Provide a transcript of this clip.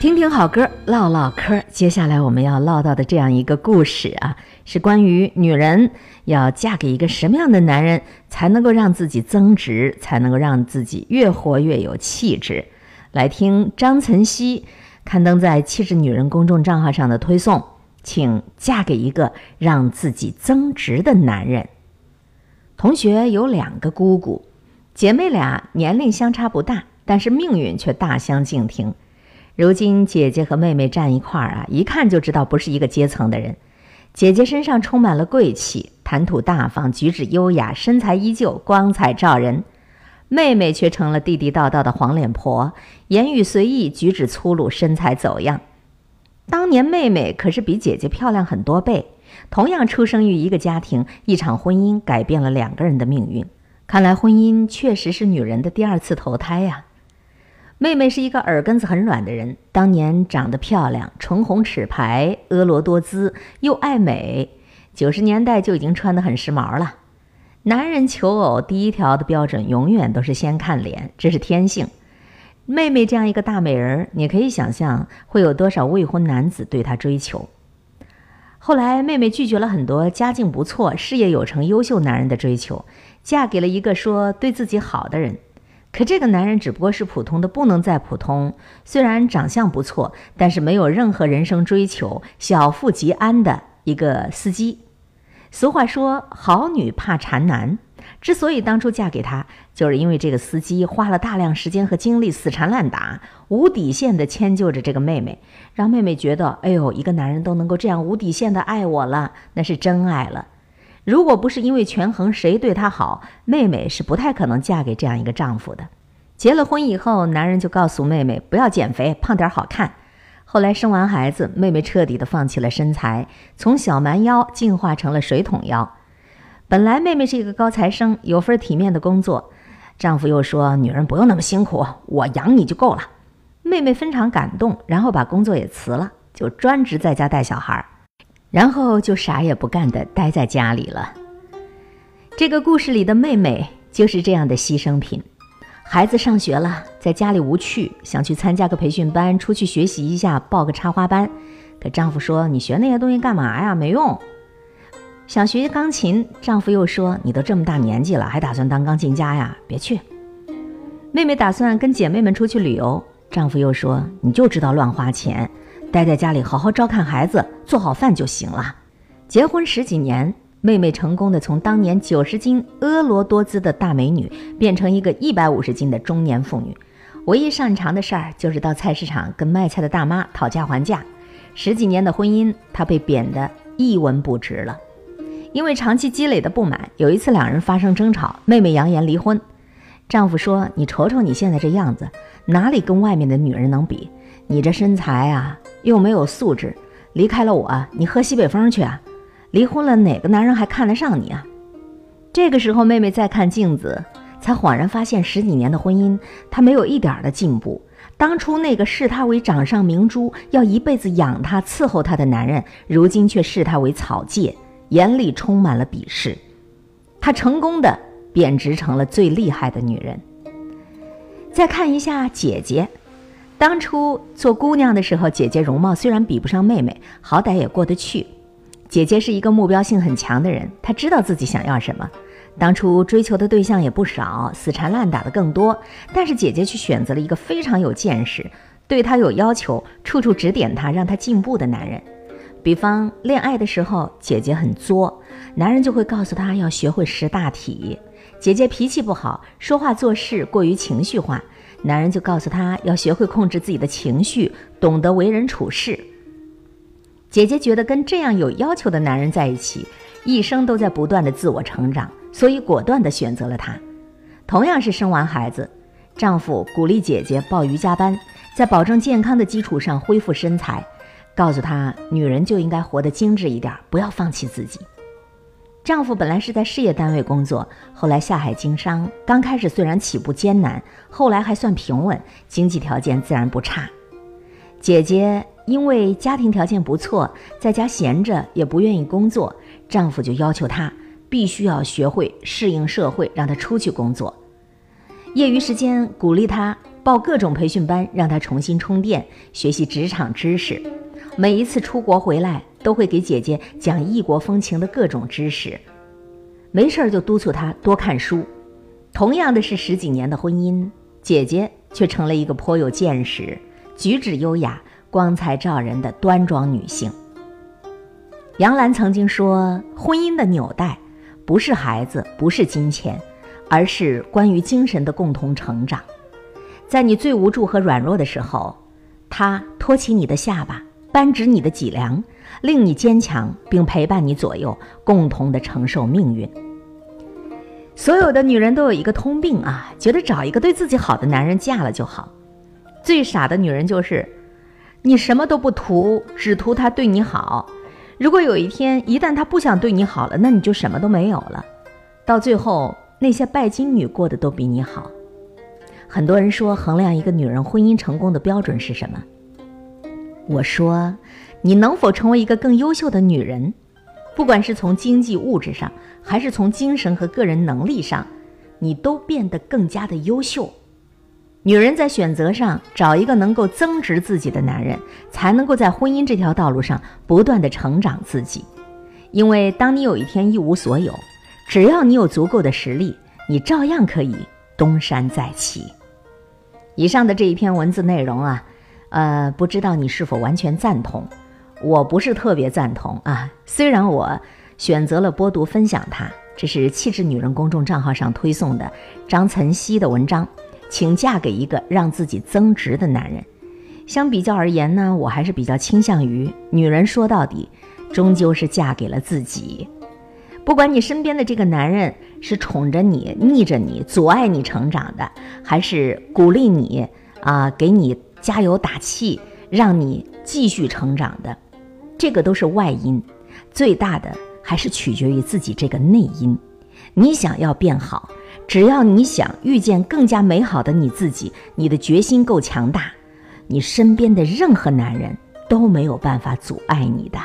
听听好歌，唠唠嗑。接下来我们要唠叨的这样一个故事啊，是关于女人要嫁给一个什么样的男人，才能够让自己增值，才能够让自己越活越有气质。来听张晨曦刊登在《气质女人》公众账号上的推送，请嫁给一个让自己增值的男人。同学有两个姑姑，姐妹俩年龄相差不大，但是命运却大相径庭。如今姐姐和妹妹站一块儿啊，一看就知道不是一个阶层的人。姐姐身上充满了贵气，谈吐大方，举止优雅，身材依旧，光彩照人。妹妹却成了地地道道的黄脸婆，言语随意，举止粗鲁，身材走样。当年妹妹可是比姐姐漂亮很多倍。同样出生于一个家庭，一场婚姻改变了两个人的命运。看来婚姻确实是女人的第二次投胎呀。妹妹是一个耳根子很软的人，当年长得漂亮，唇红齿白，婀娜多姿，又爱美。九十年代就已经穿得很时髦了。男人求偶第一条的标准永远都是先看脸，这是天性。妹妹这样一个大美人，你可以想象会有多少未婚男子对她追求。后来，妹妹拒绝了很多家境不错、事业有成、优秀男人的追求，嫁给了一个说对自己好的人。可这个男人只不过是普通的不能再普通，虽然长相不错，但是没有任何人生追求，小富即安的一个司机。俗话说“好女怕缠男”，之所以当初嫁给他，就是因为这个司机花了大量时间和精力死缠烂打，无底线的迁就着这个妹妹，让妹妹觉得，哎呦，一个男人都能够这样无底线的爱我了，那是真爱了。如果不是因为权衡谁对她好，妹妹是不太可能嫁给这样一个丈夫的。结了婚以后，男人就告诉妹妹不要减肥，胖点好看。后来生完孩子，妹妹彻底的放弃了身材，从小蛮腰进化成了水桶腰。本来妹妹是一个高材生，有份体面的工作，丈夫又说女人不用那么辛苦，我养你就够了。妹妹非常感动，然后把工作也辞了，就专职在家带小孩。然后就啥也不干的待在家里了。这个故事里的妹妹就是这样的牺牲品。孩子上学了，在家里无趣，想去参加个培训班，出去学习一下，报个插花班。可丈夫说：“你学那些东西干嘛呀？没用。”想学钢琴，丈夫又说：“你都这么大年纪了，还打算当钢琴家呀？别去。”妹妹打算跟姐妹们出去旅游，丈夫又说：“你就知道乱花钱。”待在家里，好好照看孩子，做好饭就行了。结婚十几年，妹妹成功的从当年九十斤婀娜多姿的大美女，变成一个一百五十斤的中年妇女。唯一擅长的事儿就是到菜市场跟卖菜的大妈讨价还价。十几年的婚姻，她被贬得一文不值了。因为长期积累的不满，有一次两人发生争吵，妹妹扬言离婚。丈夫说：“你瞅瞅你现在这样子，哪里跟外面的女人能比？你这身材啊！”又没有素质，离开了我，你喝西北风去啊！离婚了，哪个男人还看得上你啊？这个时候，妹妹再看镜子，才恍然发现，十几年的婚姻，她没有一点的进步。当初那个视她为掌上明珠，要一辈子养她、伺候她的男人，如今却视她为草芥，眼里充满了鄙视。她成功的贬值成了最厉害的女人。再看一下姐姐。当初做姑娘的时候，姐姐容貌虽然比不上妹妹，好歹也过得去。姐姐是一个目标性很强的人，她知道自己想要什么。当初追求的对象也不少，死缠烂打的更多。但是姐姐却选择了一个非常有见识、对她有要求、处处指点她、让她进步的男人。比方恋爱的时候，姐姐很作，男人就会告诉她要学会识大体。姐姐脾气不好，说话做事过于情绪化。男人就告诉她要学会控制自己的情绪，懂得为人处事。姐姐觉得跟这样有要求的男人在一起，一生都在不断的自我成长，所以果断的选择了他。同样是生完孩子，丈夫鼓励姐姐报瑜伽班，在保证健康的基础上恢复身材，告诉她女人就应该活得精致一点，不要放弃自己。丈夫本来是在事业单位工作，后来下海经商。刚开始虽然起步艰难，后来还算平稳，经济条件自然不差。姐姐因为家庭条件不错，在家闲着也不愿意工作，丈夫就要求她必须要学会适应社会，让她出去工作。业余时间鼓励她报各种培训班，让她重新充电，学习职场知识。每一次出国回来，都会给姐姐讲异国风情的各种知识。没事儿就督促她多看书。同样的是十几年的婚姻，姐姐却成了一个颇有见识、举止优雅、光彩照人的端庄女性。杨澜曾经说：“婚姻的纽带，不是孩子，不是金钱，而是关于精神的共同成长。在你最无助和软弱的时候，他托起你的下巴，扳直你的脊梁，令你坚强，并陪伴你左右，共同的承受命运。”所有的女人都有一个通病啊，觉得找一个对自己好的男人嫁了就好。最傻的女人就是，你什么都不图，只图他对你好。如果有一天，一旦他不想对你好了，那你就什么都没有了。到最后，那些拜金女过得都比你好。很多人说，衡量一个女人婚姻成功的标准是什么？我说，你能否成为一个更优秀的女人？不管是从经济物质上，还是从精神和个人能力上，你都变得更加的优秀。女人在选择上找一个能够增值自己的男人，才能够在婚姻这条道路上不断的成长自己。因为当你有一天一无所有，只要你有足够的实力，你照样可以东山再起。以上的这一篇文字内容啊，呃，不知道你是否完全赞同？我不是特别赞同啊，虽然我选择了播读分享它，这是气质女人公众账号上推送的张岑曦的文章。请嫁给一个让自己增值的男人。相比较而言呢，我还是比较倾向于女人说到底，终究是嫁给了自己。不管你身边的这个男人是宠着你、逆着你、阻碍你成长的，还是鼓励你啊，给你加油打气，让你继续成长的，这个都是外因。最大的还是取决于自己这个内因。你想要变好。只要你想遇见更加美好的你自己，你的决心够强大，你身边的任何男人都没有办法阻碍你的。